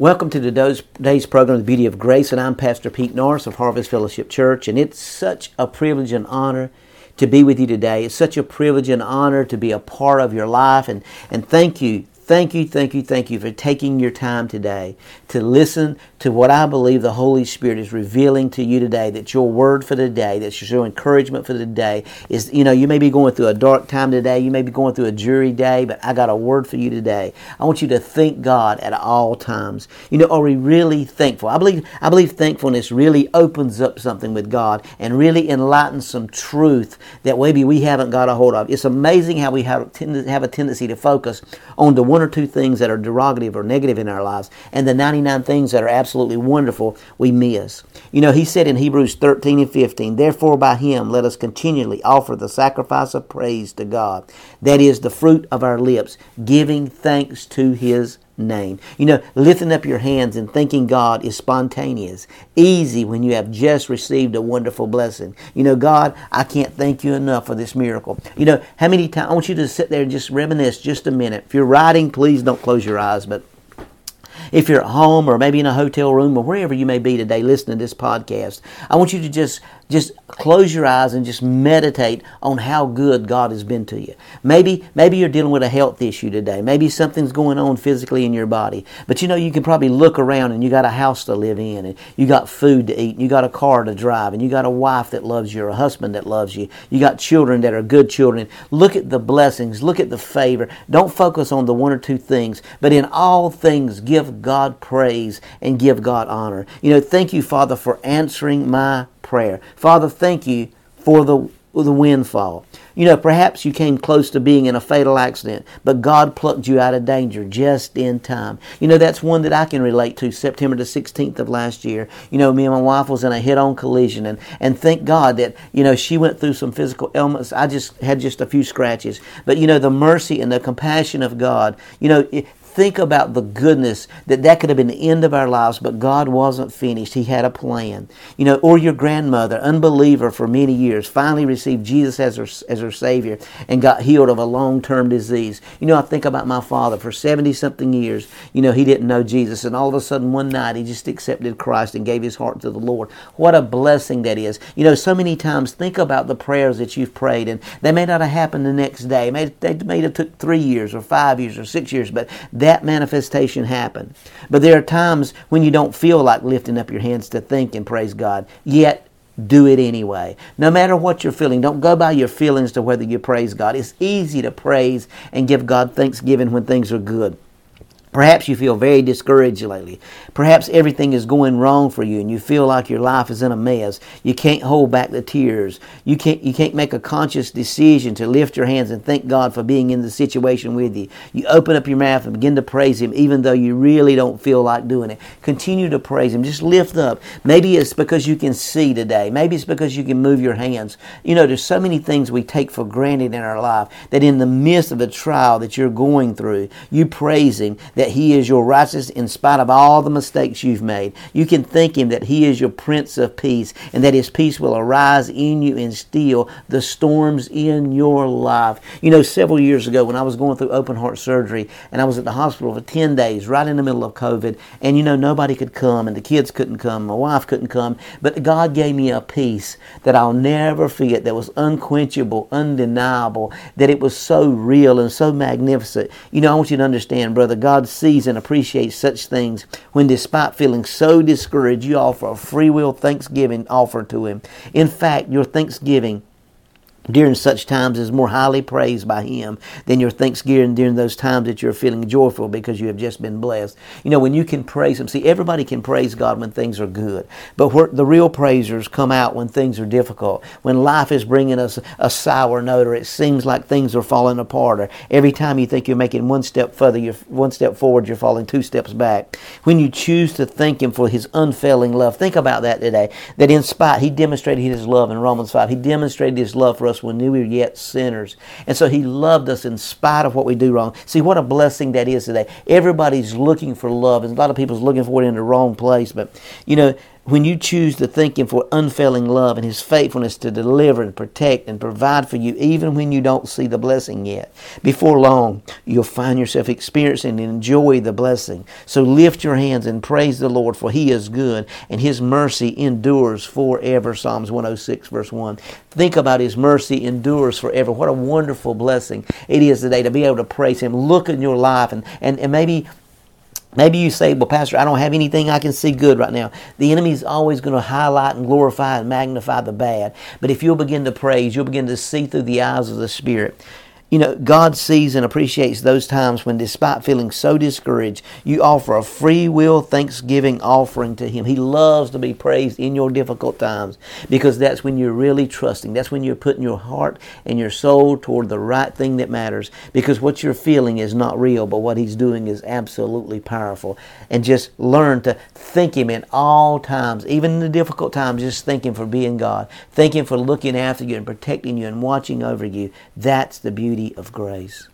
Welcome to today's program, The Beauty of Grace, and I'm Pastor Pete Norris of Harvest Fellowship Church, and it's such a privilege and honor to be with you today. It's such a privilege and honor to be a part of your life, and, and thank you Thank you, thank you, thank you for taking your time today to listen to what I believe the Holy Spirit is revealing to you today. That your word for the day, that's your encouragement for the day is, you know, you may be going through a dark time today, you may be going through a dreary day, but I got a word for you today. I want you to thank God at all times. You know, are we really thankful? I believe, I believe thankfulness really opens up something with God and really enlightens some truth that maybe we haven't got a hold of. It's amazing how we have, have a tendency to focus on the one or two things that are derogative or negative in our lives, and the 99 things that are absolutely wonderful we miss. You know, he said in Hebrews 13 and 15, Therefore by him let us continually offer the sacrifice of praise to God. That is the fruit of our lips, giving thanks to his name. You know, lifting up your hands and thanking God is spontaneous, easy when you have just received a wonderful blessing. You know, God, I can't thank you enough for this miracle. You know, how many times I want you to sit there and just reminisce just a minute. If you're writing, please don't close your eyes, but if you're at home or maybe in a hotel room or wherever you may be today listening to this podcast, I want you to just just close your eyes and just meditate on how good God has been to you. Maybe maybe you're dealing with a health issue today. Maybe something's going on physically in your body. But you know you can probably look around and you got a house to live in and you got food to eat and you got a car to drive and you got a wife that loves you or a husband that loves you. You got children that are good children. Look at the blessings, look at the favor. Don't focus on the one or two things, but in all things give God praise and give God honor. You know, thank you Father for answering my prayer. Father, thank you for the, the windfall. You know, perhaps you came close to being in a fatal accident, but God plucked you out of danger just in time. You know, that's one that I can relate to September the 16th of last year. You know, me and my wife was in a head on collision, and, and thank God that, you know, she went through some physical ailments. I just had just a few scratches. But, you know, the mercy and the compassion of God, you know, think about the goodness that that could have been the end of our lives, but God wasn't finished. He had a plan. You know, or your grandmother, unbeliever for many years, finally received Jesus as her, as her Savior and got healed of a long term disease. You know, I think about my father for 70 something years. You know, he didn't know Jesus, and all of a sudden one night he just accepted Christ and gave his heart to the Lord. What a blessing that is. You know, so many times think about the prayers that you've prayed, and they may not have happened the next day. May, they may have took three years or five years or six years, but that manifestation happen. But there are times when you don't feel like lifting up your hands to think and praise God, yet do it anyway. No matter what you're feeling, don't go by your feelings to whether you praise God. It's easy to praise and give God thanksgiving when things are good. Perhaps you feel very discouraged lately. Perhaps everything is going wrong for you and you feel like your life is in a mess. You can't hold back the tears. You can't, you can't make a conscious decision to lift your hands and thank God for being in the situation with you. You open up your mouth and begin to praise Him even though you really don't feel like doing it. Continue to praise Him. Just lift up. Maybe it's because you can see today. Maybe it's because you can move your hands. You know, there's so many things we take for granted in our life that in the midst of a trial that you're going through, you praise Him that He is your righteousness in spite of all the mistakes you've made. You can thank Him that He is your Prince of Peace and that His peace will arise in you and still the storms in your life. You know, several years ago when I was going through open heart surgery and I was at the hospital for 10 days, right in the middle of COVID, and you know, nobody could come and the kids couldn't come, my wife couldn't come, but God gave me a peace that I'll never forget that was unquenchable, undeniable, that it was so real and so magnificent. You know, I want you to understand, brother, God sees and appreciates such things when, despite feeling so discouraged, you offer a free will thanksgiving offer to Him. In fact, your thanksgiving during such times is more highly praised by Him than your thanksgiving during those times that you're feeling joyful because you have just been blessed. You know, when you can praise Him, see, everybody can praise God when things are good, but the real praisers come out when things are difficult, when life is bringing us a sour note, or it seems like things are falling apart, or every time you think you're making one step further, you're one step forward, you're falling two steps back. When you choose to thank Him for His unfailing love, think about that today. That in spite, He demonstrated His love in Romans 5. He demonstrated His love for us us when we were yet sinners. And so He loved us in spite of what we do wrong. See, what a blessing that is today. Everybody's looking for love, and a lot of people's looking for it in the wrong place. But, you know, when you choose to thank Him for unfailing love and His faithfulness to deliver and protect and provide for you, even when you don't see the blessing yet, before long you'll find yourself experiencing and enjoy the blessing. So lift your hands and praise the Lord, for He is good and His mercy endures forever. Psalms 106, verse 1. Think about His mercy endures forever. What a wonderful blessing it is today to be able to praise Him. Look in your life and, and, and maybe Maybe you say, well, Pastor, I don't have anything I can see good right now. The enemy is always going to highlight and glorify and magnify the bad. But if you'll begin to praise, you'll begin to see through the eyes of the Spirit. You know, God sees and appreciates those times when, despite feeling so discouraged, you offer a free will thanksgiving offering to Him. He loves to be praised in your difficult times because that's when you're really trusting. That's when you're putting your heart and your soul toward the right thing that matters because what you're feeling is not real, but what He's doing is absolutely powerful. And just learn to thank Him in all times, even in the difficult times, just thank Him for being God. Thank Him for looking after you and protecting you and watching over you. That's the beauty beauty of grace.